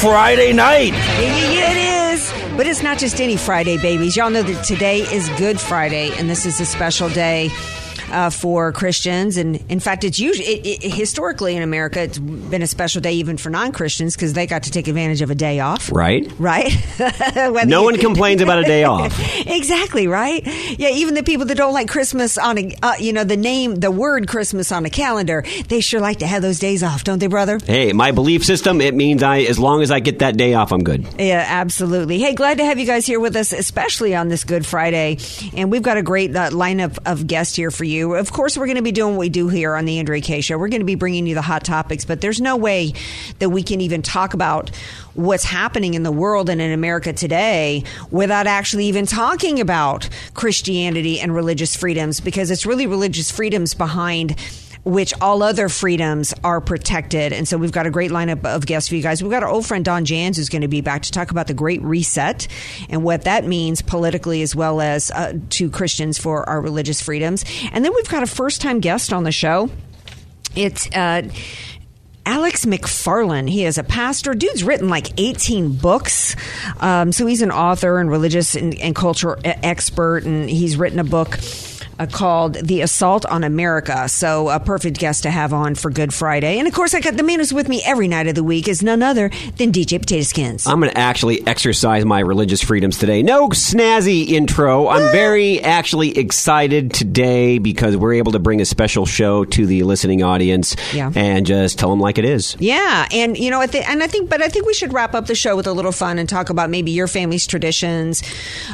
Friday night. Yeah, it is. But it's not just any Friday, babies. Y'all know that today is Good Friday, and this is a special day. Uh, for Christians, and in fact, it's usually it, it, historically in America, it's been a special day even for non-Christians because they got to take advantage of a day off, Right? right? No one complains about a day off. exactly right. Yeah, even the people that don't like Christmas on a, uh, you know, the name, the word Christmas on a calendar, they sure like to have those days off, don't they, brother? Hey, my belief system, it means I as long as I get that day off, I'm good. Yeah, absolutely. Hey, glad to have you guys here with us, especially on this Good Friday. And we've got a great uh, lineup of guests here for you. Of course, we're going to be doing what we do here on the Andrea Kaye Show. We're going to be bringing you the hot topics, but there's no way that we can even talk about what's happening in the world and in America today without actually even talking about Christianity and religious freedoms because it's really religious freedoms behind which all other freedoms are protected. And so we've got a great lineup of guests for you guys. We've got our old friend Don Jans who's going to be back to talk about the Great Reset and what that means politically as well as uh, to Christians for our religious freedoms. And then we've got a first time guest on the show. It's uh, Alex McFarland. He is a pastor. Dude's written like 18 books. Um, so he's an author and religious and, and cultural e- expert, and he's written a book. Uh, called The Assault on America. So, a perfect guest to have on for Good Friday. And of course, I got the man who's with me every night of the week is none other than DJ Potato Skins. I'm going to actually exercise my religious freedoms today. No snazzy intro. I'm very actually excited today because we're able to bring a special show to the listening audience Yeah. and just tell them like it is. Yeah, and you know, and I think, but I think we should wrap up the show with a little fun and talk about maybe your family's traditions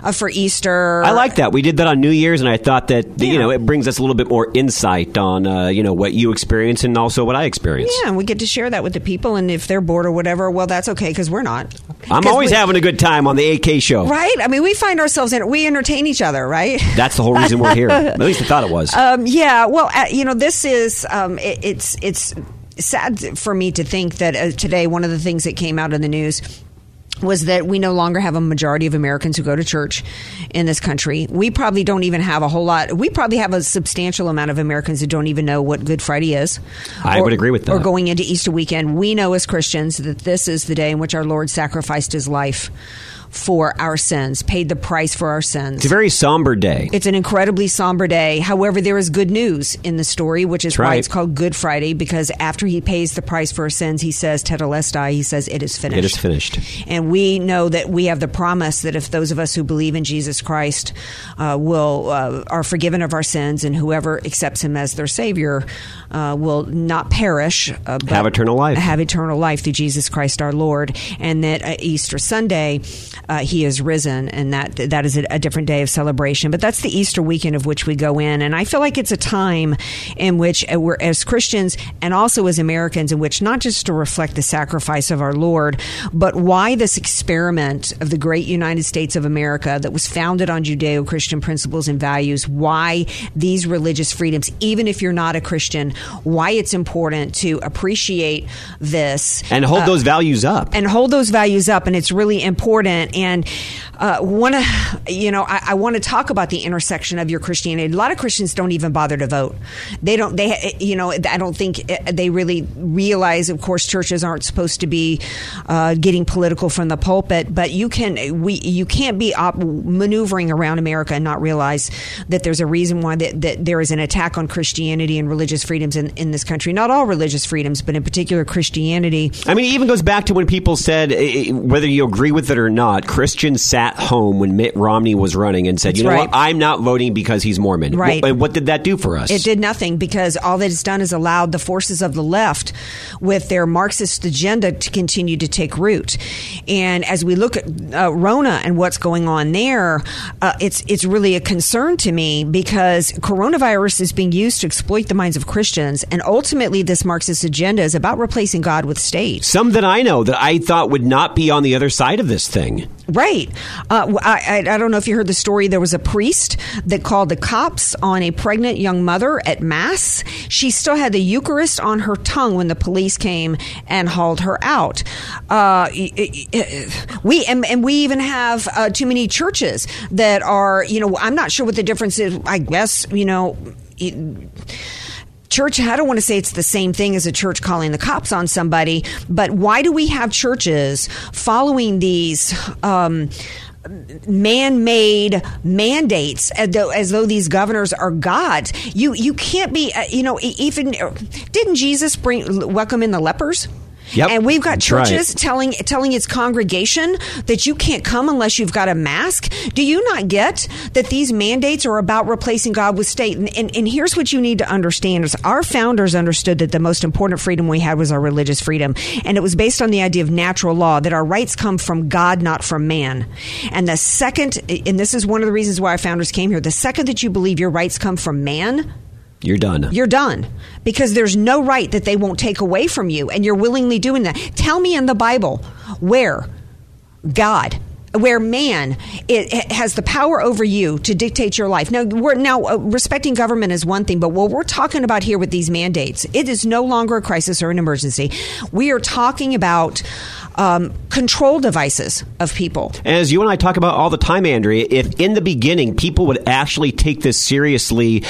uh, for Easter. I like that. We did that on New Year's, and I thought that you know it brings us a little bit more insight on uh, you know what you experience and also what I experience. Yeah, and we get to share that with the people, and if they're bored or whatever, well, that's okay because we're not. I'm always we- having a good time on the AK show. right. I mean, we find ourselves in. We entertain each other, right? That's the whole reason we're here. At least I thought it was. Um, yeah, well, uh, you know, this is um, it, it's it's sad for me to think that uh, today one of the things that came out in the news was that we no longer have a majority of Americans who go to church in this country. We probably don't even have a whole lot. We probably have a substantial amount of Americans who don't even know what Good Friday is. I would agree with that. Or going into Easter weekend, we know as Christians that this is the day in which our Lord sacrificed His life for our sins, paid the price for our sins. it's a very somber day. It's an incredibly somber day. However, there is good news in the story, which is That's why right. it's called Good Friday, because after he pays the price for our sins, he says, Tetelestai, he says, it is finished. It is finished. And we know that we have the promise that if those of us who believe in Jesus Christ uh, will uh, are forgiven of our sins, and whoever accepts Him as their Savior uh, will not perish, uh, but Have eternal life. have eternal life through Jesus Christ our Lord, and that uh, Easter Sunday uh, He is risen, and that that is a, a different day of celebration. But that's the Easter weekend of which we go in, and I feel like it's a time in which uh, we're as Christians and also as Americans, in which not just to reflect the sacrifice of our Lord, but why this experiment of the great United States of America that was founded on Judeo-Christian principles and values, why these religious freedoms, even if you're not a Christian, why it's important to appreciate this and hold uh, those values up. and hold those values up and it's really important and uh, one of you know I, I want to talk about the intersection of your Christianity. A lot of Christians don't even bother to vote. They don't. They you know I don't think uh, they really realize. Of course, churches aren't supposed to be uh, getting political from the pulpit, but you can we you can't be op- maneuvering around America and not realize that there's a reason why that, that there is an attack on Christianity and religious freedoms in, in this country. Not all religious freedoms, but in particular Christianity. I mean, it even goes back to when people said, eh, eh, whether you agree with it or not, Christians sat home when Mitt Romney was running and said, That's you know right. what, I'm not voting because he's Mormon. Right. What, and what did that do for us? It did nothing because all that it's done is allowed the forces of the left with their Marxist agenda to continue to take root. And as we look at uh, Rona and what's going on there, uh, it's it's really a concern to me because coronavirus is being used to exploit the minds of Christians, and ultimately, this Marxist agenda is about replacing God with state. Some that I know that I thought would not be on the other side of this thing. Right. Uh, I, I, don't know if you heard the story. There was a priest that called the cops on a pregnant young mother at Mass. She still had the Eucharist on her tongue when the police came and hauled her out. Uh, we and, and we even have uh, too many churches that are, you know, I'm not sure what the difference is. I guess, you know. It, church i don't want to say it's the same thing as a church calling the cops on somebody but why do we have churches following these um, man-made mandates as though, as though these governors are gods? You you can't be uh, you know even didn't jesus bring welcome in the lepers Yep, and we've got that's right. churches telling telling its congregation that you can't come unless you've got a mask. Do you not get that these mandates are about replacing God with state? And, and, and here's what you need to understand: is our founders understood that the most important freedom we had was our religious freedom, and it was based on the idea of natural law that our rights come from God, not from man. And the second, and this is one of the reasons why our founders came here, the second that you believe your rights come from man. You're done. You're done because there's no right that they won't take away from you, and you're willingly doing that. Tell me in the Bible where God, where man it, has the power over you to dictate your life. Now, we're now uh, respecting government is one thing, but what we're talking about here with these mandates, it is no longer a crisis or an emergency. We are talking about um, control devices of people. As you and I talk about all the time, Andrea, if in the beginning people would actually take this seriously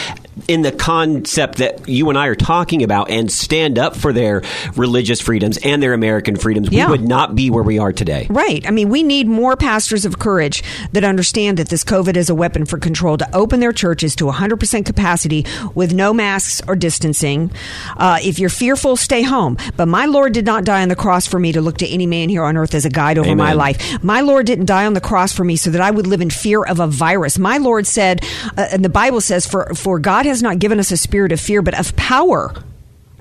in the concept that you and I are talking about and stand up for their religious freedoms and their American freedoms, Yeah. we would not be where we are today. Right. I mean, we need more pastors of courage that understand that this COVID is a weapon for control to open their churches to 100% capacity with no masks or distancing. Uh, if you're fearful, stay home. But my Lord did not die on the cross for me to look to any man here on earth as a guide over my life. My Lord didn't die on the cross for me so that I would live in fear of a virus. My Lord said, uh, and the Bible says, for, for God has not given us a spirit of fear, but of power.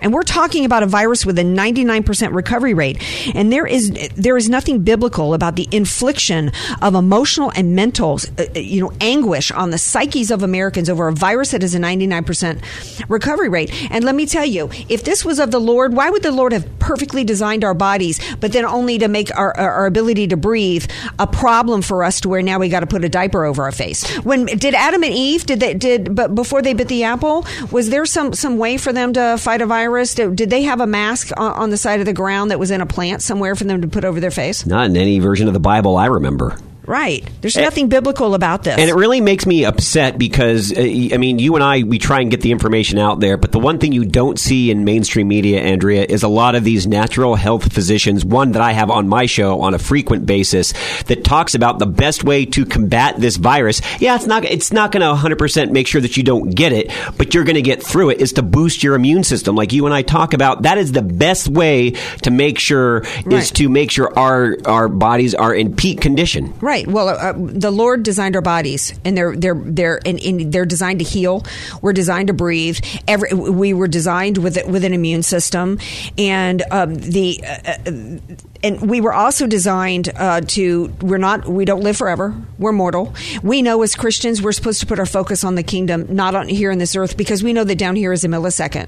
And we're talking about a virus with a 99% recovery rate. And there is there is nothing biblical about the infliction of emotional and mental uh, uh, you know anguish on the psyches of Americans over a virus that has a 99% recovery rate. And let me tell you, if this was of the Lord, why would the Lord have perfectly designed our bodies but then only to make our our ability to breathe a problem for us to where now we got to put a diaper over our face? When did Adam and Eve did they did but before they bit the apple, was there some some way for them to fight a virus? Did, did they have a mask on the side of the ground that was in a plant somewhere for them to put over their face? Not in any version of the Bible I remember. Right. There's nothing biblical about this. And it really makes me upset because, uh, I mean, you and I, we try and get the information out there, but the one thing you don't see in mainstream media, Andrea, is a lot of these natural health physicians, one that I have on my show on a frequent basis, that talks about the best way to combat this virus. Yeah, it's not, it's not going to 100% make sure that you don't get it, but you're going to get through it, is to boost your immune system. Like you and I talk about, that is the best way to make sure, Right. is to make sure our, our bodies are in peak condition. Right. Well, uh, the Lord designed our bodies, and they're they're they're and, and they're designed to heal. We're designed to breathe. Every we were designed with with an immune system, and um, the uh, uh, and we were also designed uh, to. We're not. We don't live forever. We're mortal. We know as Christians we're supposed to put our focus on the kingdom, not on here in this earth, because we know that down here is a millisecond.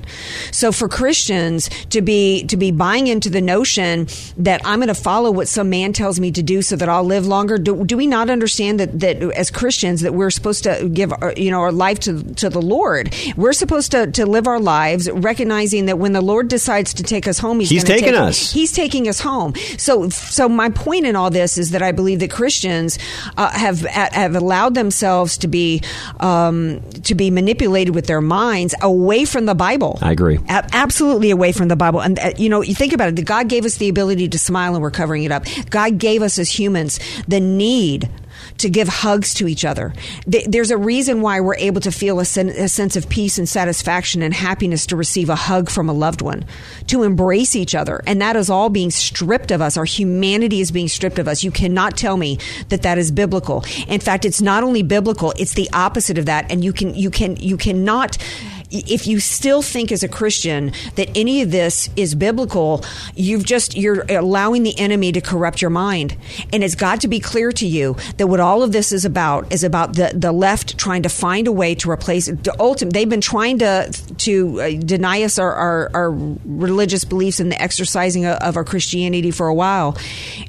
So for Christians to be to be buying into the notion that I'm going to follow what some man tells me to do so that I'll live longer, do, do we not understand that that as Christians that we're supposed to give our, you know our life to to the Lord? We're supposed to to live our lives recognizing that when the Lord decides to take us home, He's, He's taking take- us. He's taking us home. So, so my point in all this is that I believe that Christians uh, have have allowed themselves to be um, to be manipulated with their minds away from the Bible. I agree. A- absolutely away from the Bible. And uh, you know, you think about it. God gave us the ability to smile, and we're covering it up. God gave us as humans the need to give hugs to each other. There's a reason why we're able to feel a, sen- a sense of peace and satisfaction and happiness to receive a hug from a loved one, to embrace each other. And that is all being stripped of us. Our humanity is being stripped of us. You cannot tell me that that is biblical. In fact, it's not only biblical, it's the opposite of that. And you can, you can, you cannot if you still think as a Christian that any of this is biblical, you've just you're allowing the enemy to corrupt your mind. And it's got to be clear to you that what all of this is about is about the, the left trying to find a way to replace to ultimate they've been trying to to uh, deny us our, our, our religious beliefs and the exercising of, our Christianity for a while.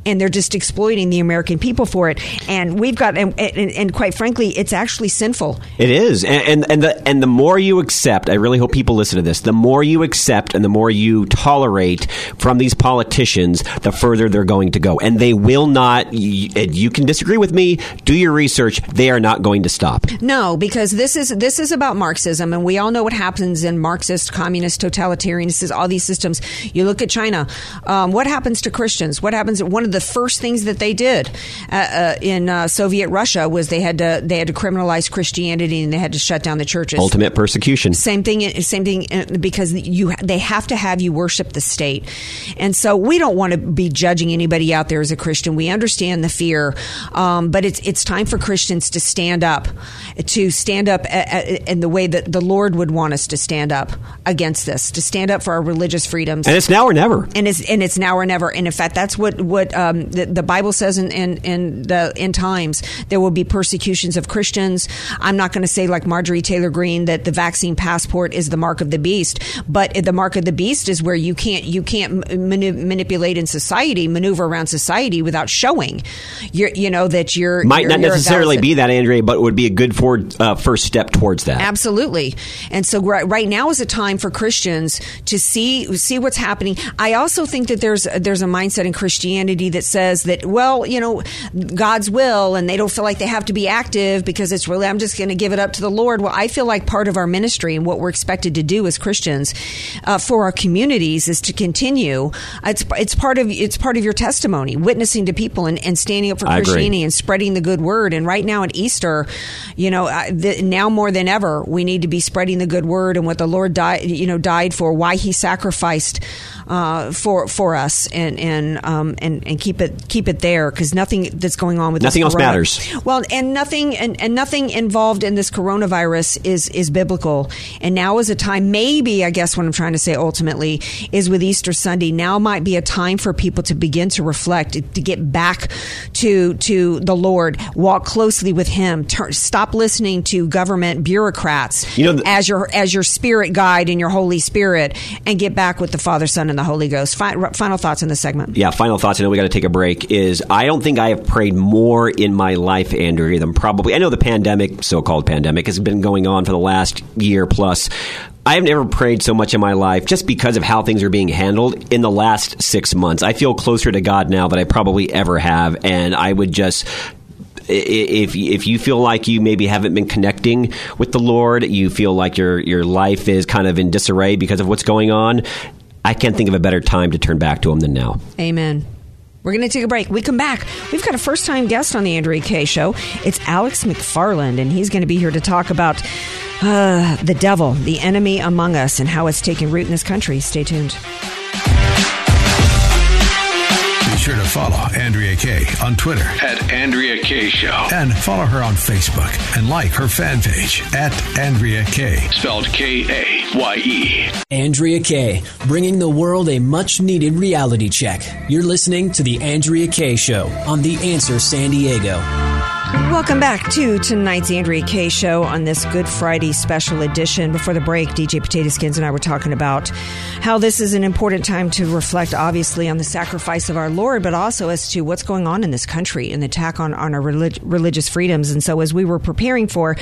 And they're just exploiting the American people for it. And we've got and, and, and quite frankly, it's actually sinful. It is, and and and the and the more you accept, I really hope people listen to this. The more you accept, and the more you tolerate from these politicians, the further they're going to go, and they will not. You, you can disagree with me. Do your research. They are not going to stop. No, because this is this is about Marxism, and we all know what happens in Marxist, communist, totalitarianism, all these systems. You look at China. Um, what happens to Christians? What happens? One of the first things that they did uh, uh, in uh, Soviet Russia was they had to they had to criminalize Christianity and they had to shut down the churches. Ultimate persecution. Same thing. Same thing. uh, Because you, they have to have you worship the state, and so we don't want to be judging anybody out there as a Christian. We understand the fear, um, but it's it's time for Christians to stand up, to stand up a- a- in the way that the Lord would want us to stand up against this, to stand up for our religious freedoms. And it's now or never. and it's and it's now or never. And in fact, that's what what um, the, the Bible says in, in in the end times. There will be persecutions of Christians. I'm not going to say like Marjorie Taylor Greene that the vaccine passport is the mark of the beast, but the mark of the beast is where you can't you can't mani- manipulate in society, maneuver around society without showing you're you know that you're Might you're- not you're necessarily be that, Andrea, but it would be a good forward, uh, first step towards that. Absolutely. And so right, right now is a time for Christians to see see what's happening. I also think that there's there's a mindset in Christianity that says that well, you know, God's will and they don't feel like they have to be active because it's really I'm just going to give it up to the Lord. Well, I feel like part of our ministry and what we're expected to do as Christians uh, for our communities is to continue. It's it's part of it's part of your testimony, witnessing to people and, and standing up for Christianity and spreading the good word. And right now at Easter, you know, the, now more than ever, we need to be spreading the good word and what the Lord died, you know, died for, why He sacrificed uh, for for us, and and um, and and keep it keep it there because nothing that's going on with Nothing this else matters. Well, and nothing and, and nothing involved in this coronavirus is is biblical. And now is a time, maybe I guess what I'm trying to say ultimately is with Easter Sunday. Now might be a time for people to begin to reflect, to get back to to the Lord, walk closely with Him, turn, stop listening to government bureaucrats You know, the- as your as your spirit guide and your Holy Spirit, and get back with the Father, Son, and the Holy Ghost. Fi- final thoughts in this segment. yeah, final thoughts. I know we got to take a break. Is I don't think I have prayed more in my life, Andrea, than probably. I know the pandemic, so-called pandemic, has been going on for the last year plus. I have never prayed so much in my life just because of how things are being handled in the last six months. I feel closer to God now than I probably ever have, and I would just if if you feel like you maybe haven't been connecting with the Lord, you feel like your your life is kind of in disarray because of what's going on. I can't think of a better time to turn back to Him than now. Amen. We're going to take a break. We come back. We've got a first time guest on the Andrea Kaye show. It's Alex McFarland, and he's going to be here to talk about uh, the devil, the enemy among us, and how it's taking root in this country. Stay tuned. Be sure to follow Andrea Kaye on Twitter At Andrea Kaye Show. and follow her on Facebook and like her fan page at Andrea Kaye. Spelled K A Y E. Andrea Kaye, bringing the world a much needed reality check. You're listening to The Andrea Kaye Show on The Answer San Diego. Welcome back to tonight's Andrea Kaye show on this Good Friday special edition. Before the break, DJ Potato Skins and I were talking about how this is an important time to reflect, obviously, on the sacrifice of our Lord, but also as to what's going on in this country and the attack on, on our relig- religious freedoms. And so, as we were preparing for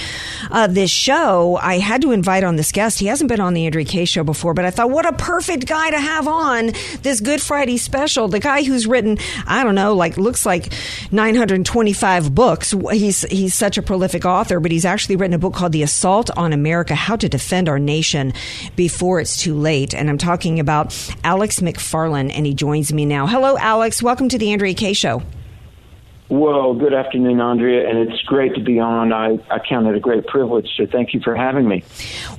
uh, this show, I had to invite on this guest. He hasn't been on the Andrea Kaye show before, but I thought, what a perfect guy to have on this Good Friday special. The guy who's written, I don't know, like looks like 925 books. He's he's such a prolific author, but he's actually written a book called The Assault on America: How to Defend Our Nation Before It's Too Late. And I'm talking about Alex McFarland, and he joins me now. Hello, Alex. Welcome to the Andrea Kaye Show. Well, good afternoon, Andrea, and it's great to be on. I, I count it a great privilege, so thank you for having me.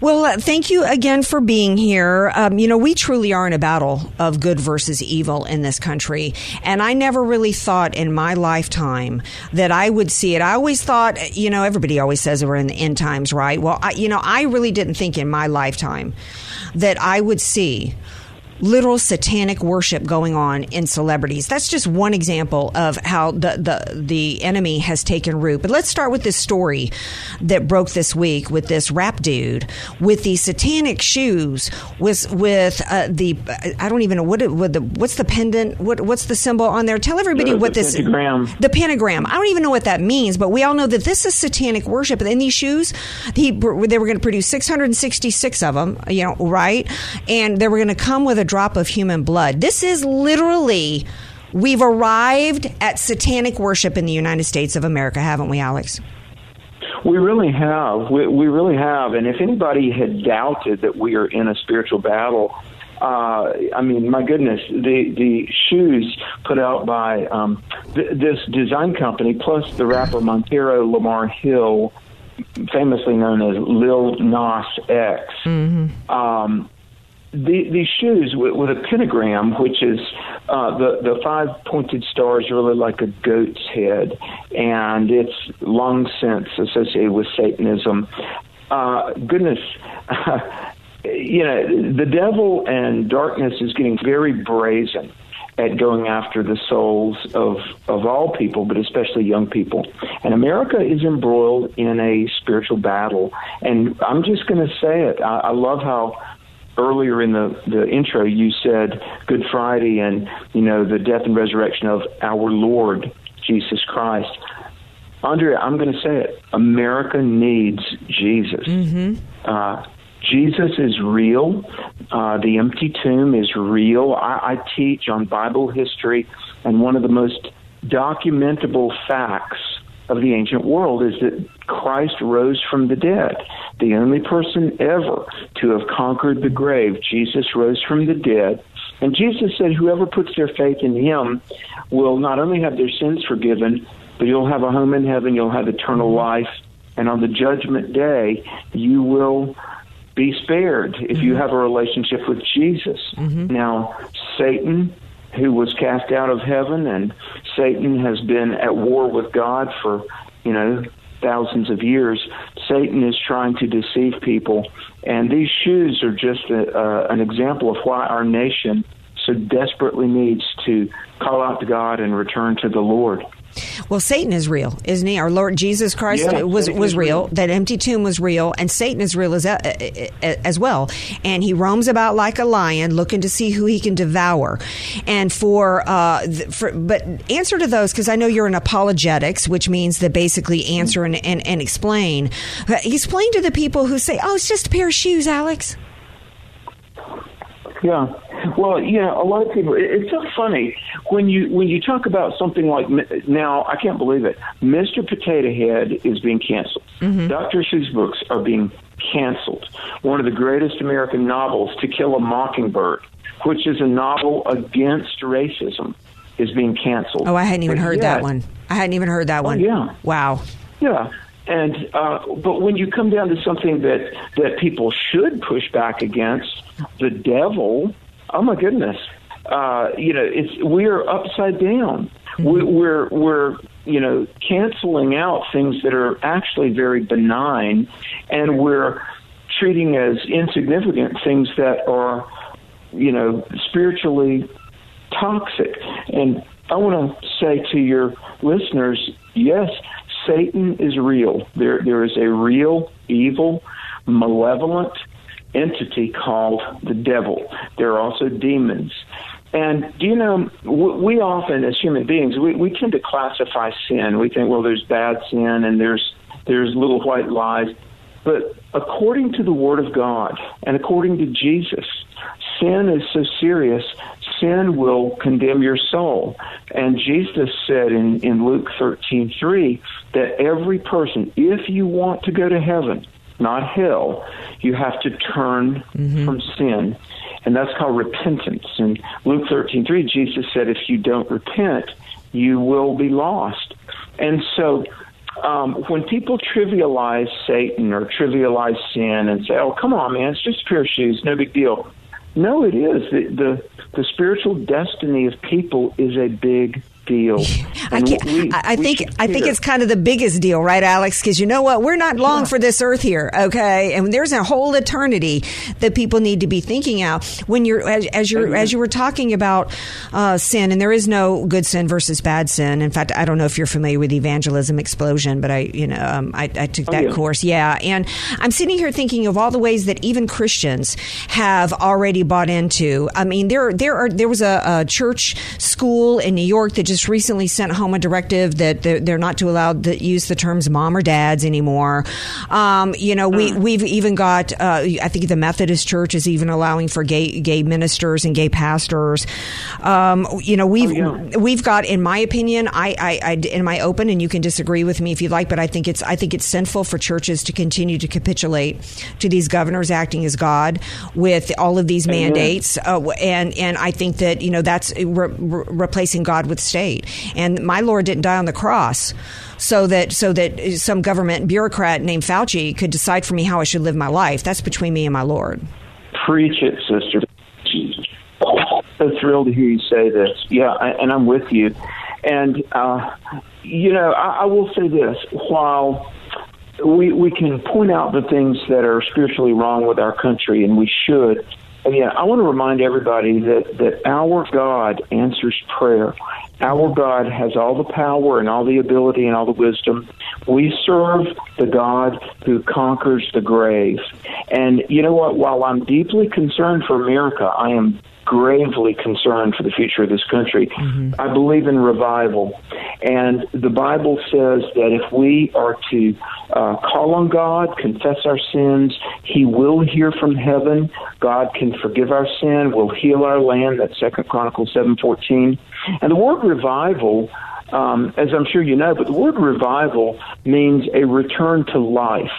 Well, uh, thank you again for being here. Um, you know, we truly are in a battle of good versus evil in this country, and I never really thought in my lifetime that I would see it. I always thought, you know, everybody always says we're in the end times, right? Well, I, you know, I really didn't think in my lifetime that I would see literal satanic worship going on in celebrities. That's just one example of how the, the the enemy has taken root. But let's start with this story that broke this week with this rap dude with the satanic shoes with with uh, the I don't even know what, what the what's the pendant what what's the symbol on there. Tell everybody what the this pentagram. the pentagram. I don't even know what that means, but we all know that this is satanic worship. And in these shoes, he, they were going to produce 666 of them, you know, right? And they were going to come with a drop of human blood. This is literally, we've arrived at satanic worship in the United States of America, haven't we, Alex? We really have. We, we really have. And if anybody had doubted that we are in a spiritual battle, uh, I mean, my goodness, the the shoes put out by um, th- this design company, plus the rapper Montero Lamar Hill, famously known as Lil Nas X. Um, the, these shoes with, with a pentagram, which is uh, the the five pointed stars, really like a goat's head, and it's long since associated with Satanism. Uh, goodness, you know, the devil and darkness is getting very brazen at going after the souls of of all people, but especially young people. And America is embroiled in a spiritual battle. And I'm just going to say it. I, I love how earlier in the, the intro you said Good Friday and you know the death and resurrection of our Lord Jesus Christ. Andrea, I'm going to say it. America needs Jesus. Uh, Jesus is real. Uh, the empty tomb is real. I, I teach on Bible history, and one of the most documentable facts of the ancient world is that Christ rose from the dead. The only person ever to have conquered the grave, Jesus rose from the dead. And Jesus said, Whoever puts their faith in him will not only have their sins forgiven, but you'll have a home in heaven, you'll have eternal life, and on the judgment day, you will be spared if you mm-hmm. have a relationship with Jesus. Mm-hmm. Now, Satan, who was cast out of heaven, and Satan has been at war with God for, you know, thousands of years. Satan is trying to deceive people, and these shoes are just a, uh, an example of why our nation so desperately needs to call out to God and return to the Lord. Well, Satan is real, isn't he? Our Lord Jesus Christ Yeah, was Satan was real. real. That empty tomb was real, and Satan is real as as well. And he roams about like a lion, looking to see who he can devour. And for uh, for but answer to those because I know you're in apologetics, which means that basically answer and, and, and explain. Uh, Explain to the people who say, "Oh, it's just a pair of shoes, Alex." Yeah. Well, you know, a lot of people. it- It's so funny when you when you talk about something like now. I can't believe it. Mr. Potato Head is being canceled. Mm-hmm. Dr. Seuss books are being canceled. One of the greatest American novels, To Kill a Mockingbird, which is a novel against racism, is being canceled. Oh, I hadn't even But heard that one. I hadn't even heard that Oh, one. yeah. Wow. Yeah. And uh, but when you come down to something that that people should push back against, the devil. Oh my goodness. Uh, you know, it's we're upside down. We, we're we're you know canceling out things that are actually very benign, and we're treating as insignificant things that are you know spiritually toxic. And I want to say to your listeners, yes, Satan is real. There, there is a real, evil, malevolent entity called the devil. There are also demons. And do you know, we often, as human beings, we, we tend to classify sin. We think, well, there's bad sin and there's there's little white lies. But according to the Word of God and according to Jesus, sin is so serious, sin will condemn your soul. And Jesus said in, in Luke thirteen three that every person, if you want to go to heaven, not hell, you have to turn mm-hmm. from sin. And that's called repentance. In Luke thirteen three, Jesus said, if you don't repent, you will be lost. And so um, when people trivialize Satan or trivialize sin and say, "Oh, come on, man, it's just a pair of shoes, no big deal," no, it is. The, the the spiritual destiny of people is a big deal. I, we, I think I think it's kind of the biggest deal, right, Alex? Because you know what, we're not long yeah. for this earth here, okay? And there's a whole eternity that people need to be thinking out when you're as, as you're as you were talking about uh, sin, and there is no good sin versus bad sin. In fact, I don't know if you're familiar with evangelism explosion, but I you know um, I, I, took oh, that oh, yeah. course, yeah. And I'm sitting here thinking of all the ways that even Christians have already bought into. I mean, there there are there was a, a church school in New York that just just recently sent home a directive that they're, they're not to allow to use the terms mom or dads anymore. Um, you know, we mm. we've even got uh, I think the Methodist Church is even allowing for gay gay ministers and gay pastors. Um, you know, we've oh, yeah. we've got, in my opinion, I, I, I in my open, and you can disagree with me if you like, but I think it's I think it's sinful for churches to continue to capitulate to these governors acting as God with all of these Amen. mandates, uh, and and I think that you know that's re- re- replacing God with state state. And my Lord didn't die on the cross so that so that some government bureaucrat named Fauci could decide for me how I should live my life. That's between me and my Lord. Preach it, sister. So thrilled to hear you say this. Yeah, and I'm with you. And uh, you know, I, I will say this: while we we can point out the things that are spiritually wrong with our country, and we should. And yeah, I want to remind everybody that that our God answers prayer. Our God has all the power and all the ability and all the wisdom. We serve the God who conquers the grave. And you know what? While I'm deeply concerned for America, I am gravely concerned for the future of this country. Mm-hmm. I believe in revival. And the Bible says that if we are to uh, call on God, confess our sins, He will hear from heaven. God can forgive our sin, will heal our land. That's Second Chronicles 7.14. And the word revival um, as I'm sure you know, but the word revival means a return to life.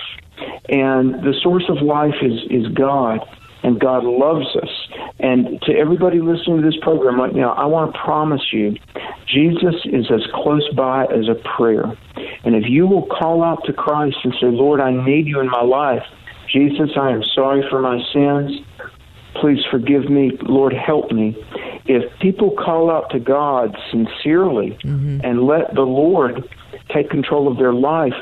And the source of life is, is God and God loves us. And to everybody listening to this program right now, I want to promise you, Jesus is as close by as a prayer. And if you will call out to Christ and say, Lord, I need you in my life, Jesus, I am sorry for my sins. Please forgive me. Lord, help me. If people call out to God sincerely mm-hmm. and let the Lord take control of their life,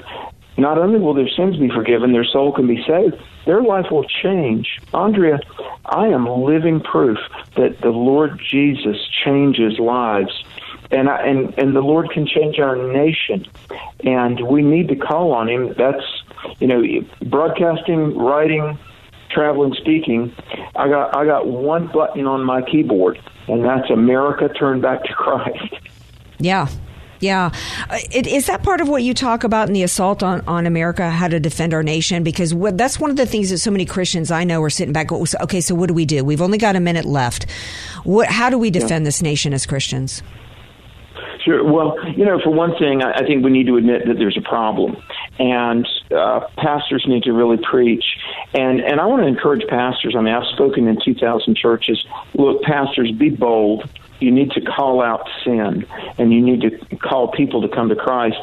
not only will their sins be forgiven, their soul can be saved, their life will change. Andrea, I am living proof that the Lord Jesus changes lives. And, I, and and the Lord can change our nation, and we need to call on Him. That's you know, broadcasting, writing, traveling, speaking. I got I got one button on my keyboard, and that's America Turn Back to Christ. Yeah, yeah. Uh, it, is that part of what you talk about in the assault on, on America, how to defend our nation? Because what, that's one of the things that so many Christians I know are sitting back, okay, so what do we do? We've only got a minute left. What, how do we defend yeah. this nation as Christians? Sure. Well, you know, for one thing, I, think we need to admit that there's a problem, and uh, pastors need to really preach. And and I want to encourage pastors. I mean, I've spoken in 2,000 churches. Look, pastors, be bold you need to call out sin and you need to call people to come to Christ.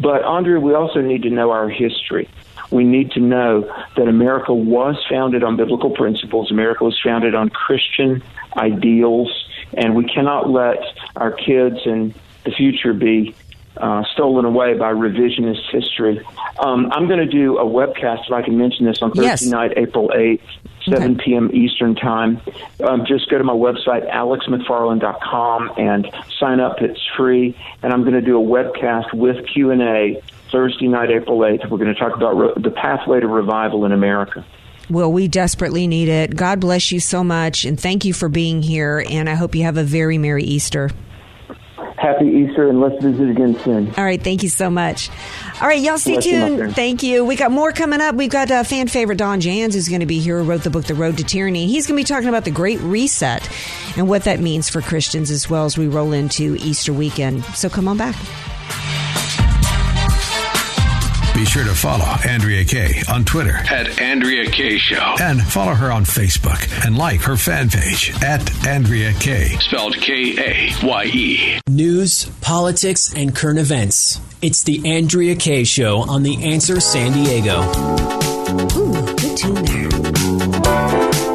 But, Andrea, we also need to know our history. We need to know that America was founded on biblical principles, America was founded on Christian ideals, and we cannot let our kids and the future be uh, stolen away by revisionist history. Um, I'm going to do a webcast, if I can mention this, on Thursday yes. night, April 8th, 7 okay. p.m. Eastern Time. Um, just go to my website, alexmcfarland.com, and sign up. It's free. And I'm going to do a webcast with Q&A Thursday night, April 8th. We're going to talk about re- the pathway to revival in America. Well, we desperately need it. God bless you so much, and thank you for being here. And I hope you have a very Merry Easter. Happy Easter, and let's visit again soon. All right, thank you so much. All right, y'all stay Bless tuned. friend. Thank you. We got more coming up. We've got uh, fan favorite Don Jans who's going to be here, who wrote the book The Road to Tyranny. He's going to be talking about the Great Reset and what that means for Christians as well as we roll into Easter weekend. So come on back. Be sure to follow Andrea Kaye on Twitter At Andrea Kaye Show. and follow her on Facebook and like her fan page at Andrea Kaye. Spelled K A Y E. News, politics, and current events. It's the Andrea Kaye Show on The Answer San Diego. Ooh, good tune there.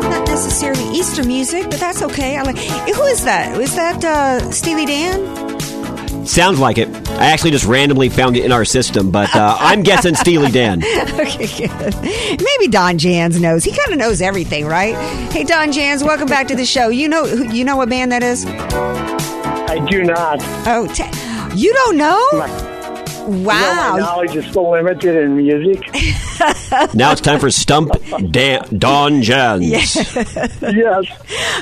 Not necessarily Easter music, but that's okay. I like. Who is that? Is that uh, Steely Dan? Sounds like it. I actually just randomly found it in our system, but uh, I'm guessing Steely Dan. okay, good. Maybe Don Jans knows. He kind of knows everything, right? Hey, Don Jans, welcome back to the show. You know, you know what band that is? I do not. Oh, t- you don't know? You know, Wow. my knowledge is so limited in music. Now it's time for Stump Dan- Don Jans. yes. yes.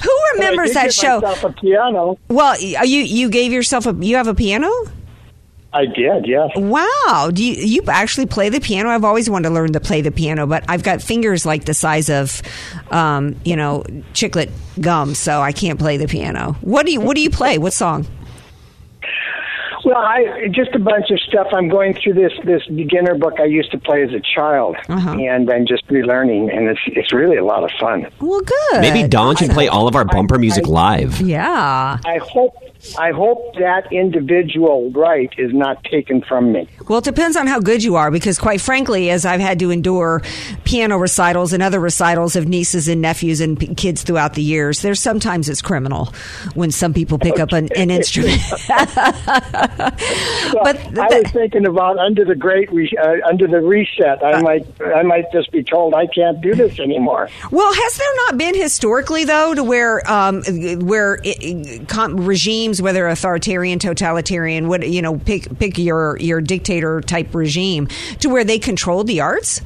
Who remembers I did that get show? a piano. Well, y- you you gave yourself a you have a piano? I did, yes. Wow. Do you you actually play the piano? I've always wanted to learn to play the piano, but I've got fingers like the size of um, you know, chiclet gum, so I can't play the piano. What do you what do you play? What song? Well, I just a bunch of stuff. I'm going through this this beginner book I used to play as a child, Uh-huh. and I'm just relearning, and it's it's really a lot of fun. Well, good. Maybe Don should play all of our bumper music live. Yeah. I hope I hope that individual right is not taken from me. Well, it depends on how good you are, because quite frankly, as I've had to endure piano recitals and other recitals of nieces and nephews and p- kids throughout the years, there's sometimes it's criminal when some people pick up an, an instrument. Well, But I was thinking about under the great re- uh, under the reset. I might I might just be told I can't do this anymore. Well, has there not been historically though to where um, where it, com- regimes, whether authoritarian, totalitarian, what you know, pick pick your your dictator type regime, to where they controlled the arts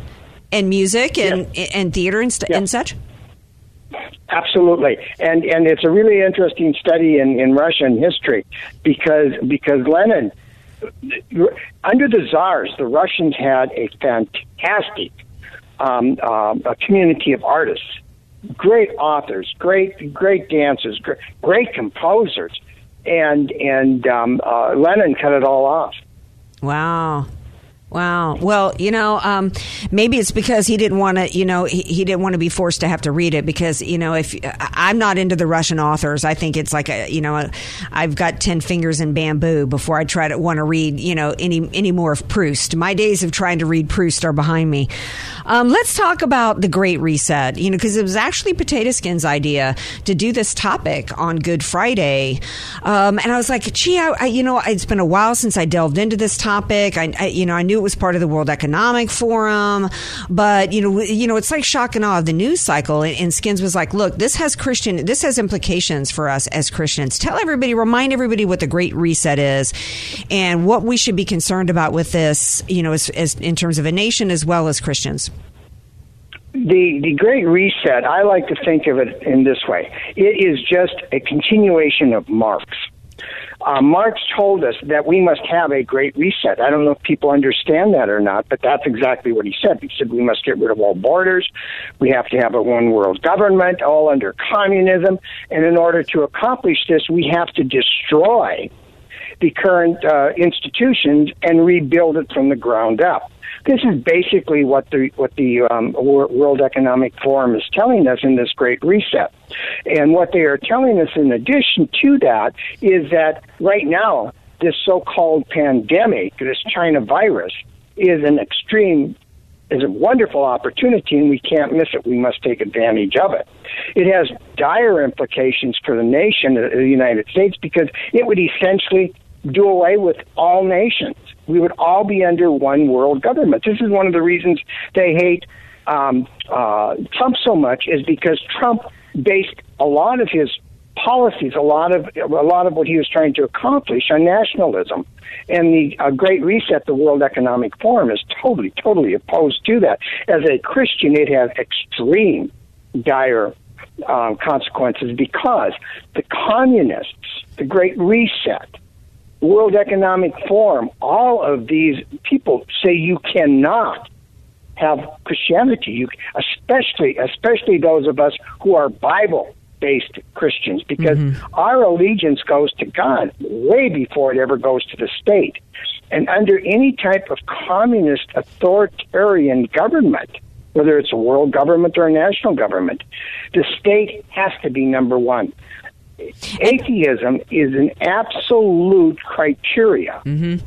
and music and and theater and, st- and such? Absolutely, and and it's a really interesting study in, in Russian history because because Lenin, under the czars, the Russians had a fantastic um, um, a community of artists, great authors, great great dancers, great, great composers, and and um, uh, Lenin cut it all off. Wow. Wow. Well, you know, um, maybe it's because he didn't want to, you know, he, he didn't want to be forced to have to read it because, you know, if I'm not into the Russian authors, I think it's like a, you know, I've got 10 fingers in bamboo before I try to want to read, you know, any, any more of Proust. My days of trying to read Proust are behind me. Um, let's talk about the Great Reset, you know, because it was actually Potato Skin's idea to do this topic on Good Friday. Um, and I was like, gee, I, I, you know, it's been a while since I delved into this topic. I, I, you know, I knew it was part of the World Economic Forum, but you know, you know, it's like shock and awe of the news cycle. And, and Skins was like, look, this has Christian, this has implications for us as Christians. Tell everybody, remind everybody what the Great Reset is, and what we should be concerned about with this. You know, as, as in terms of a nation as well as Christians. The the Great Reset, I like to think of it in this way: it is just a continuation of Marx. Uh, Marx told us that we must have a great reset. I don't know if people understand that or not, but that's exactly what he said. He said we must get rid of all borders. We have to have a one world government, all under communism. And in order to accomplish this, we have to destroy the current uh, institutions and rebuild it from the ground up. This is basically what the what the um, World Economic Forum is telling us in this Great Reset, and what they are telling us in addition to that is that right now this so-called pandemic, this China virus, is an extreme is a wonderful opportunity and we can't miss it. We must take advantage of it. It has dire implications for the nation of the United States because it would essentially do away with all nations. We would all be under one world government. This is one of the reasons they hate um, uh, Trump so much is because Trump based a lot of his policies, a lot of a lot of what he was trying to accomplish on nationalism. And the uh, Great Reset, the World Economic Forum, is totally, totally opposed to that. As a Christian, it has extreme, dire um, consequences because the communists, the Great Reset, World Economic Forum, all of these people say you cannot have Christianity. You, especially, especially those of us who are Bible based Christians, because mm-hmm. our allegiance goes to God way before it ever goes to the state. And under any type of communist authoritarian government, whether it's a world government or a national government, the state has to be number one. Atheism is an absolute criteria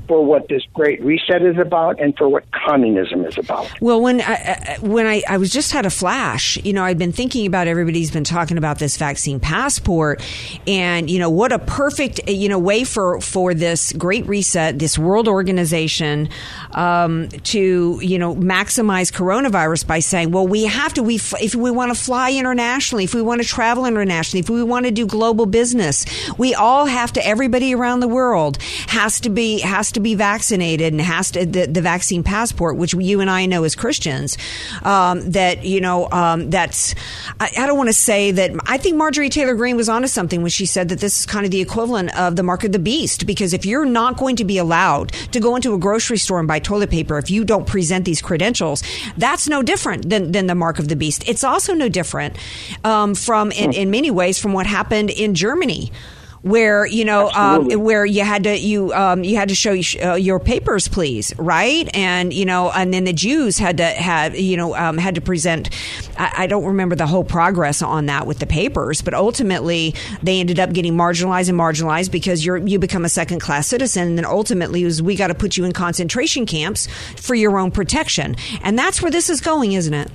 for what this great reset is about and for what communism is about. Well, when I, I- when I, I was just had a flash, you know, I'd been thinking about everybody's been talking about this vaccine passport, and you know what a perfect you know way for for this great reset, this world organization, um, to you know maximize coronavirus by saying, well, we have to we if we want to fly internationally, if we want to travel internationally, if we want to do global business, we all have to. Everybody around the world has to be has to be vaccinated and has to the, the vaccine passport, which you and I know as Christians, um, that you know um, that's. I, I don't want to say that. I think Marjorie Taylor Greene was onto something when she said that this is kind of the equivalent of the mark of the beast, because if you're not going to be allowed to go into a grocery store and buy toilet paper if you don't present these credentials, that's no different than than the mark of the beast. It's also no different um, from in, in many ways from what happened in Germany where you know um, where you had to you um, you had to show uh, your papers please right? And you know and then the Jews had to have you know um, had to present I, I don't remember the whole progress on that with the papers but ultimately they ended up getting marginalized and marginalized because you're you become a second class citizen. And then ultimately it was we got to put you in concentration camps for your own protection. And that's where this is going isn't it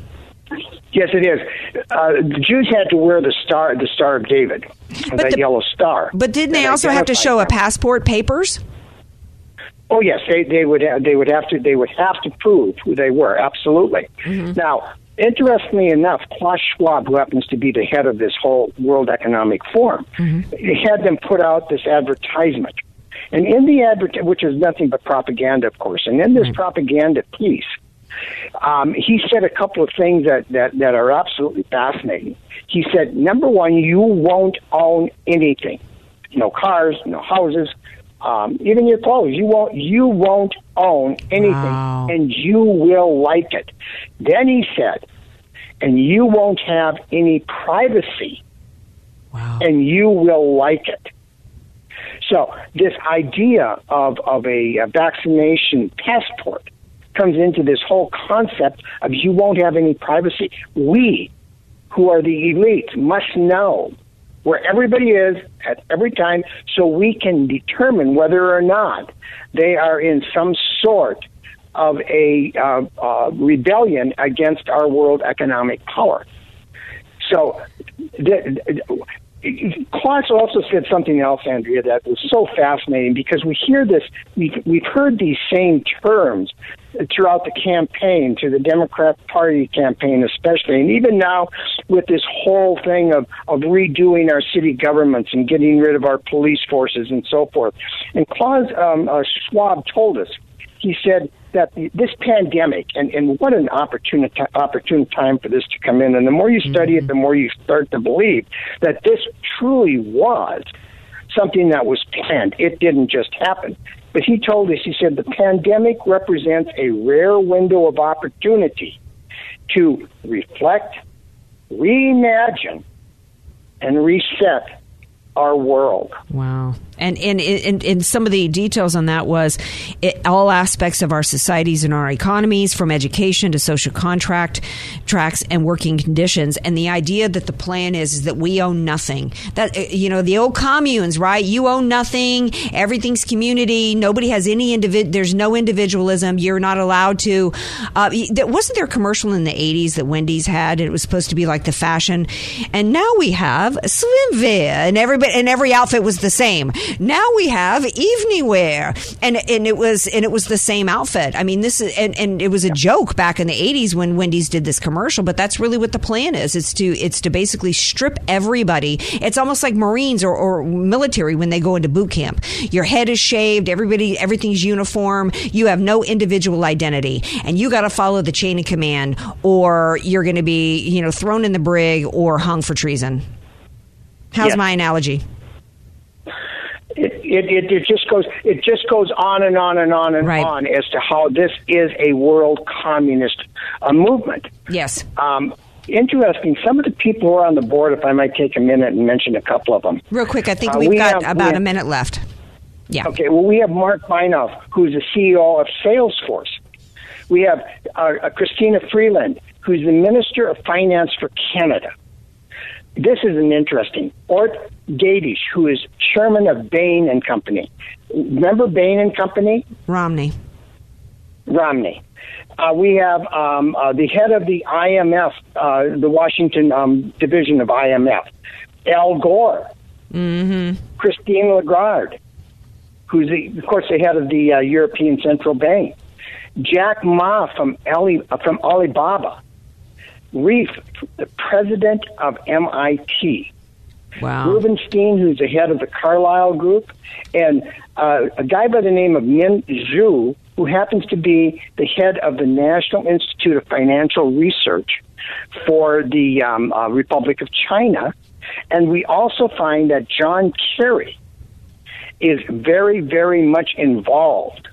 Yes, it is. Uh, the Jews had to wear the star, the Star of David, that the- yellow star. but didn't they also have to show a passport papers Oh yes, they they would have, they would have to they would have to prove who they were. Absolutely. Mm-hmm. Now, interestingly enough, Klaus Schwab, who happens to be the head of this whole World Economic Forum, mm-hmm. he had them put out this advertisement, and in the advert, which is nothing but propaganda, of course, and in this mm-hmm. propaganda piece. Um, he said a couple of things that, that, that are absolutely fascinating. He said, number one, you won't own anything. No cars, no houses, um, even your clothes. You won't you won't own anything and you will like it. Then he said, and you won't have any privacy. And you will like it. So this idea of, of a, a vaccination passport comes into this whole concept of you won't have any privacy. We, who are the elite, must know where everybody is at every time so we can determine whether or not they are in some sort of a uh, uh, rebellion against our world economic power. So, the, Klaus also said something else, Andrea, that was so fascinating because we hear this, we've, we've heard these same terms throughout the campaign, to the Democrat Party campaign especially, and even now with this whole thing of, of redoing our city governments and getting rid of our police forces and so forth. And Klaus um, uh, Schwab told us, he said that the, this pandemic, and, and what an opportune, opportune time for this to come in, and the more you study it, the more you start to believe that this truly was something that was planned. It didn't just happen. But he told us, he said, the pandemic represents a rare window of opportunity to reflect, reimagine, and reset our world. Wow. And and some of the details on that was it, all aspects of our societies and our economies, from education to social contract tracks and working conditions. And the idea that the plan is, is that we own nothing. That uh, you know the old communes, right? You own nothing. Everything's community. Nobody has any individ. There's no individualism. You're not allowed to. Uh, wasn't there a commercial in the '80s that Wendy's had? It was supposed to be like the fashion. And now we have Fit, and everybody and every outfit was the same. Now we have evening wear, and and it was and it was the same outfit. I mean, this is and, and it was a joke back in the '80s when Wendy's did this commercial, but that's really what the plan is. It's to it's to basically strip everybody. It's almost like Marines or, or military when they go into boot camp. Your head is shaved, everybody everything's uniform. You have no individual identity, and you got to follow the chain of command, or you're going to be you know thrown in the brig or hung for treason. How's Yes. my analogy? It, it, it, it just goes it just goes on and on and on and on as to how this is a world communist uh, movement. Yes. Um, interesting. Some of the people who are on the board, if I might take a minute and mention a couple of them. Real quick, I think Uh, we've we got have- about we a minute left. Yeah. Okay. Well, we have Marc Benioff, who's the CEO of Salesforce. We have uh, uh, Christina Freeland, who's the Minister of Finance for Canada. This is an interesting. Ort Gadiesh, who is chairman of Bain and Company. Remember Bain and Company? Romney. Romney. Uh, we have um, uh, the head of the IMF, uh, the Washington um, division of IMF, Al Gore. Mm-hmm. Christine Lagarde, who's the, of course the head of the uh, European Central Bank, Jack Ma from Ali, uh, from Alibaba, Reif, the president of MIT. Wow. Rubenstein, who's the head of the Carlyle Group, and uh, a guy by the name of Min Zhu, who happens to be the head of the National Institute of Financial Research for the um, uh, Republic of China. And we also find that John Kerry is very, very much involved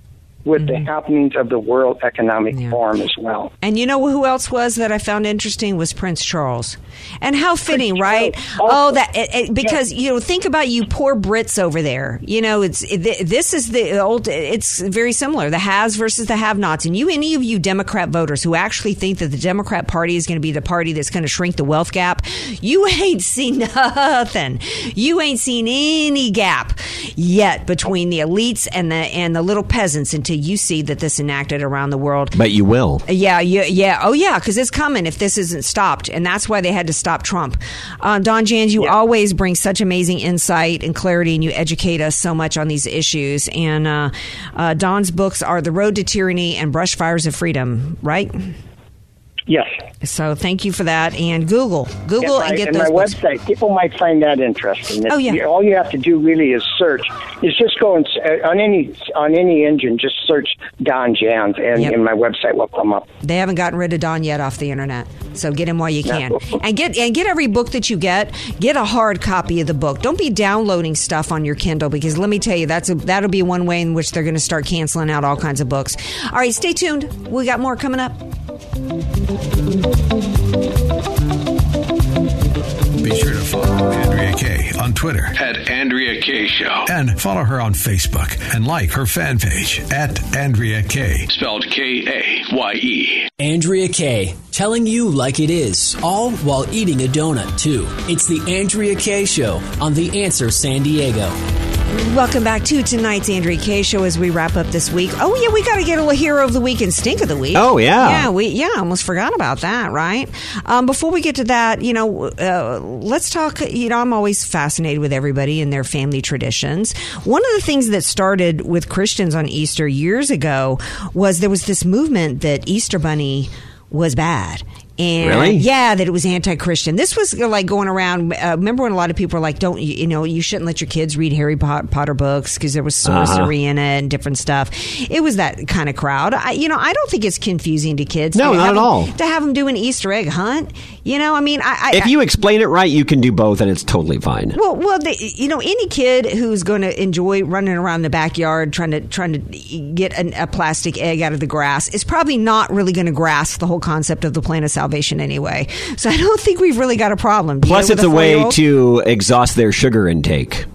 with the mm-hmm. happenings of the World Economic Forum as well. And you know who else was that I found interesting was Prince Charles. And how fitting, right? Oh, oh, that it, it- because you know, think about you poor Brits over there. You know, it's it, this is the old. It's very similar. The has versus the have-nots. And you, any of you Democrat voters who actually think that the Democrat Party is going to be the party that's going to shrink the wealth gap, you ain't seen nothing. You ain't seen any gap yet between the elites and the and the little peasants until you see that this enacted around the world. But you will. Yeah, yeah, yeah. Oh, yeah, because it's coming if this isn't stopped, and that's why they had to stop Trump. Uh, Don Jans, you always bring such amazing insight and clarity, and you educate us so much on these issues. And uh, uh, Don's books are "The Road to Tyranny" and "Brush Fires of Freedom." Right? Yes. So thank you for that. And Google, Google, my, and get and those my books. website. People might find that interesting. Oh, yeah. All you have to do really is search. Is just go and uh, on any on any engine, just search Don Jans, and, Yep. and my website will come up. They haven't gotten rid of Don yet off the internet, so get him while you can. and get and get every book that you get. Get a hard copy of the book. Don't be downloading stuff on your Kindle because let me tell you, that's a, that'll be one way in which they're going to start canceling out all kinds of books. All right, stay tuned. We got more coming up. Be sure to follow Andrea Kaye on Twitter At Andrea Kaye Show. and follow her on Facebook and like her fan page at Andrea Kaye. Spelled K A Y E. Andrea Kaye, telling you like it is, all while eating a donut, too. It's the Andrea Kaye Show on The Answer San Diego. Welcome back to tonight's Andrea Kaye show as we wrap up this week. Oh yeah, we got to get a little hero of the week and stink of the week. Oh, yeah. yeah, we yeah almost forgot about that. Right. Um, before we get to that, you know, uh, let's talk. You know, I'm always fascinated with everybody and their family traditions. One of the things that started with Christians on Easter years ago was there was this movement that Easter Bunny was bad. And Really? yeah, that it was anti-Christian. This was uh, like going around. Uh, remember when a lot of people were like, "Don't you, you know you shouldn't let your kids read Harry Potter books because there was sorcery in it and different stuff." It was that kind of crowd. I, you know, I don't think it's confusing to kids. No, to not have at them- all. To have them do an Easter egg hunt. You know, I mean, I, I If you explain it right, you can do both, and it's totally fine. well, well, the, you know, any kid who's going to enjoy running around the backyard trying to trying to get an, a plastic egg out of the grass is probably not really going to grasp the whole concept of the plan of salvation anyway. So I don't think we've really got a problem. Plus, it's a way to exhaust their sugar intake,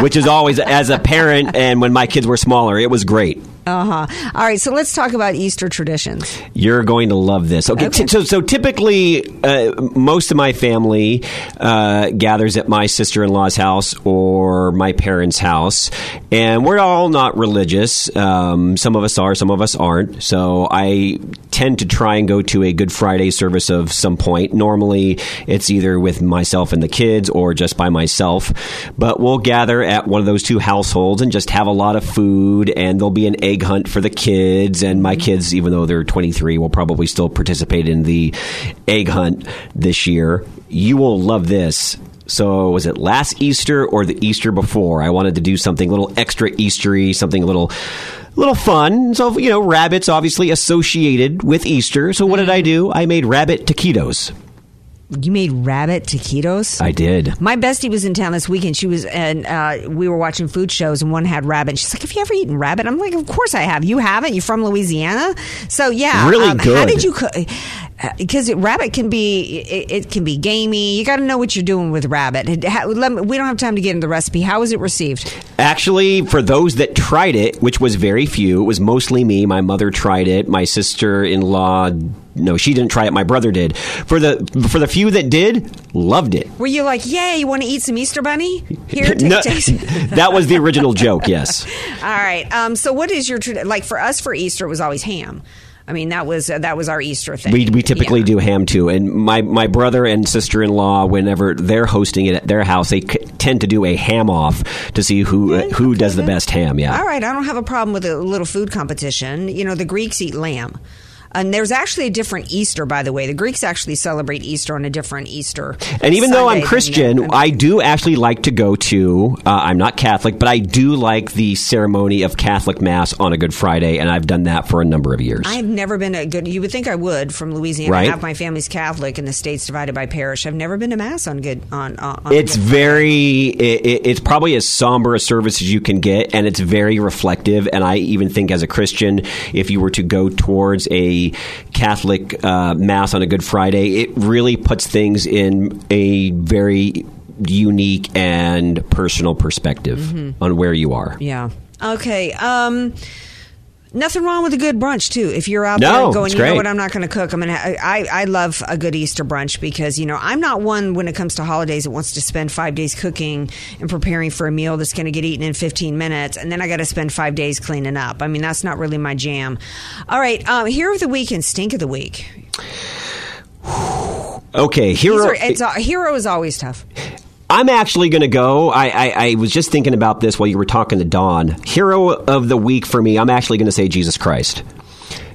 which is always, as a parent, and when my kids were smaller, it was great. Uh huh. All right, so let's talk about Easter traditions. You're going to love this. Okay, Okay. t- so so typically, uh, most of my family uh, gathers at my sister in law's house or my parents' house, and we're all not religious. Um, some of us are, some of us aren't. So I tend to try and go to a Good Friday service of some point. Normally, it's either with myself and the kids or just by myself. But we'll gather at one of those two households and just have a lot of food, and there'll be an egg hunt for the kids. And my mm-hmm. kids, even though they're 23, will probably still participate in the egg hunt this year. You will love this. So, was it last Easter or the Easter before? I wanted to do something a little extra Eastery, something a little little fun. So, you know, rabbits obviously associated with Easter. So, what did mm-hmm. I do? I made rabbit taquitos. You made rabbit taquitos. I did. My bestie was in town this weekend. She was, and uh, we were watching food shows, and one had rabbit. And She's like, "Have you ever eaten rabbit?" I'm like, "Of course I have." You haven't? You're from Louisiana, so yeah. Really How good. did you cook? Because rabbit can be, it, it can be gamey. You got to know what you're doing with rabbit. It- how- me- we don't have time to get into the recipe. How was it received? Actually, for those that tried it, which was very few, it was mostly me. My mother tried it. My sister-in-law, no, she didn't try it. My brother did. For the for the few that did, loved it. Were you like, "Yay, you want to eat some Easter bunny?" Here, take No, that was the original joke. Yes. All right. Um, so, what is your like for us for Easter? It was always ham. I mean, that was uh, that was our Easter thing. We, we typically Yeah. do ham too, and my, my brother and sister in law, whenever they're hosting it at their house, they c- tend to do a ham off to see who uh, who does the best ham. Yeah, All right, I don't have a problem with a little food competition. You know, the Greeks eat lamb. And there's actually a different Easter, by the way. The Greeks actually celebrate Easter on a different Easter. And even though I'm Christian, the- I do actually like to go to. Uh, I'm not Catholic, but I do like the ceremony of Catholic Mass on a Good Friday, and I've done that for a number of years. I've never been a good. You would think I would from Louisiana. Right. Half my family's Catholic, and the state's divided by parish. I've never been to mass on good on. on it's Good very it- it's probably as somber a service as you can get and it's very reflective and i even think as a christian if you were to go towards a catholic uh, mass on a good friday it really puts things in a very unique and personal perspective Mm-hmm. on where you are Yeah. Okay. Um, nothing wrong with a good brunch too. If you're out No, there going, you know what, I'm not going to cook. I'm gonna. Ha- I I love a good Easter brunch because you know I'm not one when it comes to holidays that wants to spend five days cooking and preparing for a meal that's going to get eaten in 15 minutes, and then I got to spend five days cleaning up. I mean, that's not really my jam. All right. Um, hero of the week and stink of the week. okay hero are, it's, hero is always tough. I'm actually going to go. I, I, I was just thinking about this while you were talking to Don. Hero of the week for me, I'm actually going to say Jesus Christ.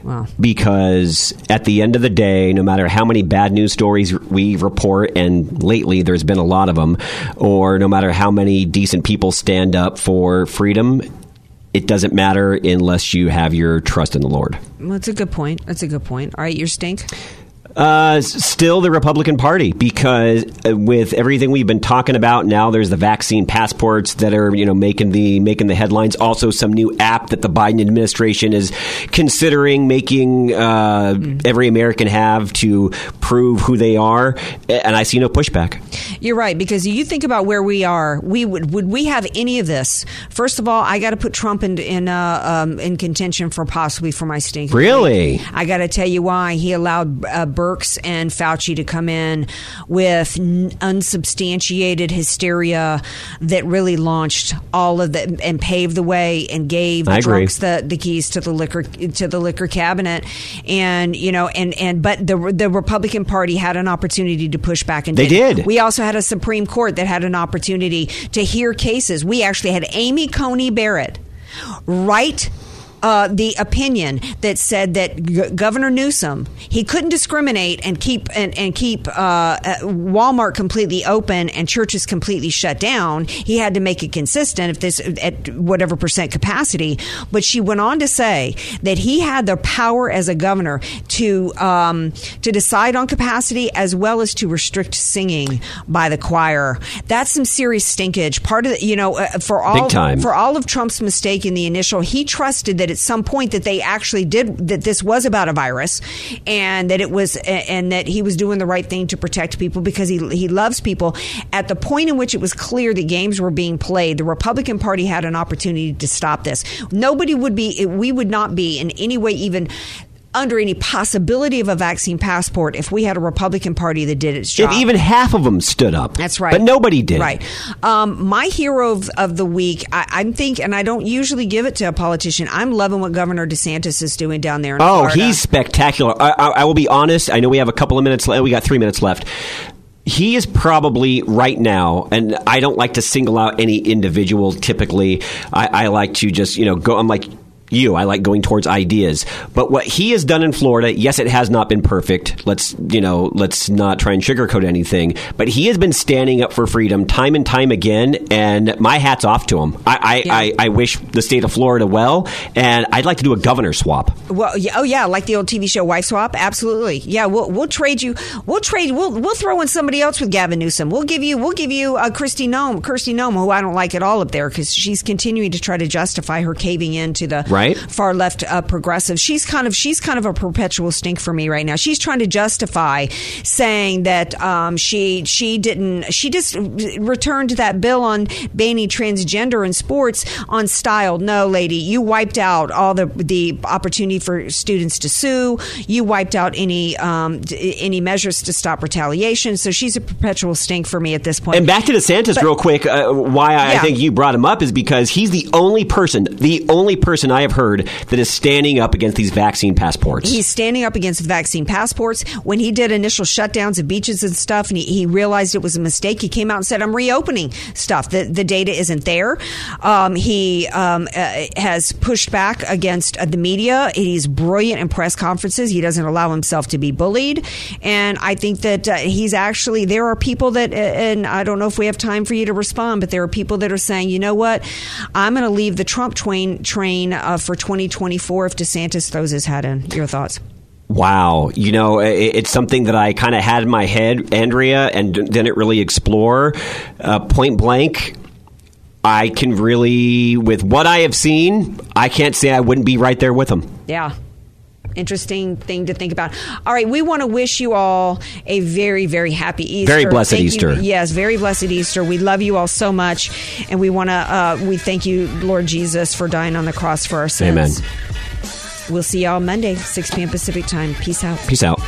Wow. Because at the end of the day, no matter how many bad news stories we report, and lately there's been a lot of them, or no matter how many decent people stand up for freedom, it doesn't matter unless you have your trust in the Lord. Well, that's a good point. That's a good point. All right, your stink. Uh, still the Republican Party because uh, with everything we've been talking about now, there's the vaccine passports that are you know making the making the headlines. Also, some new app that the Biden administration is considering making uh, every American have to prove who they are, and I see no pushback. You're right because you think about where we are. We would would we have any of this? First of all, I got to put Trump in in uh, um, in contention for possibly for my stink. Really? I got to tell you why he allowed uh, Birx and Fauci to come in with unsubstantiated hysteria that really launched all of the and paved the way and gave I agree. drunks the, the keys to the liquor to the liquor cabinet and you know and and but the the Republican Party had an opportunity to push back and They didn't. did. We also had a Supreme Court that had an opportunity to hear cases. We actually had Amy Coney Barrett write uh, the opinion that said that G- Governor Newsom he couldn't discriminate and keep and, and keep uh, uh, Walmart completely open and churches completely shut down. He had to make it consistent if this at whatever percent capacity. But she went on to say that he had the power as a governor to um, to decide on capacity as well as to restrict singing by the choir. That's some serious stinkage. Part of the, you know uh, for all for all of Trump's mistake in the initial, he trusted that at some point that they actually did that this was about a virus, and that it was and that he was doing the right thing to protect people because he he loves people. At the point in which it was clear that games were being played, the Republican Party had an opportunity to stop this. Nobody would be. We would not be in any way even under any possibility of a vaccine passport if we had a Republican Party that did its job. If even half of them stood up. That's right. But nobody did. Right. Um, my hero of, of the week, I, I'm think, and I don't usually give it to a politician. I'm loving what Governor DeSantis is doing down there in Oh, Florida. he's spectacular. I, I, I will be honest. I know we have a couple of minutes left. We got three minutes left. He is probably right now, and I don't like to single out any individual. Typically, I, I like to just you know go. I'm like you. I like going towards ideas. But what he has done in Florida, yes, it has not been perfect. Let's you know, let's not try and sugarcoat anything. But he has been standing up for freedom time and time again, and my hat's off to him. I I, I, I wish the state of Florida well, and I'd like to do a governor swap. Well, yeah, oh yeah, like the old TV show Wife Swap. Absolutely, yeah. We'll we'll trade you. We'll trade. We'll we'll throw in somebody else with Gavin Newsom. We'll give you. We'll give you uh, Kristi Noem. Kirsty Noem, who I don't like at all up there because she's continuing to try to justify her caving into the Right. Far left uh, progressive. She's kind of she's kind of a perpetual stink for me right now. She's trying to justify saying that um, she she didn't she just returned that bill on banning transgender in sports on style. No, lady, you wiped out all the the opportunity for students to sue. You wiped out any um, any measures to stop retaliation. So she's a perpetual stink for me at this point. And back to DeSantis, But- real quick. Uh, why I Yeah. think you brought him up is because he's the only person, the only person I have heard that is standing up against these vaccine passports. He's standing up against vaccine passports. When he did initial shutdowns of beaches and stuff, and he, he realized it was a mistake, he came out and said, "I'm reopening stuff. The the data isn't there." Um, he um, uh, has pushed back against uh, the media. He's brilliant in press conferences. He doesn't allow himself to be bullied, and I think that uh, he's actually. There are people that, uh, and I don't know if we have time for you to respond, but there are people that are saying, "You know what? I'm going to leave the Trump train train uh, for 2024 if DeSantis throws his hat in." Your thoughts? Wow, you know, it's something that I kind of had in my head, Andrea, and didn't really explore. Uh, point blank, I can really, with what I have seen, I can't say I wouldn't be right there with him. Yeah. Interesting thing to think about. All right, we want to wish you all a very, very happy Easter. Very blessed Thank you- Easter. yes, very blessed Easter. We love you all so much, and we want to. Uh, we thank you, Lord Jesus, for dying on the cross for our sins. Amen. We'll see y'all Monday, 6 p.m. Pacific time. Peace out. Peace out.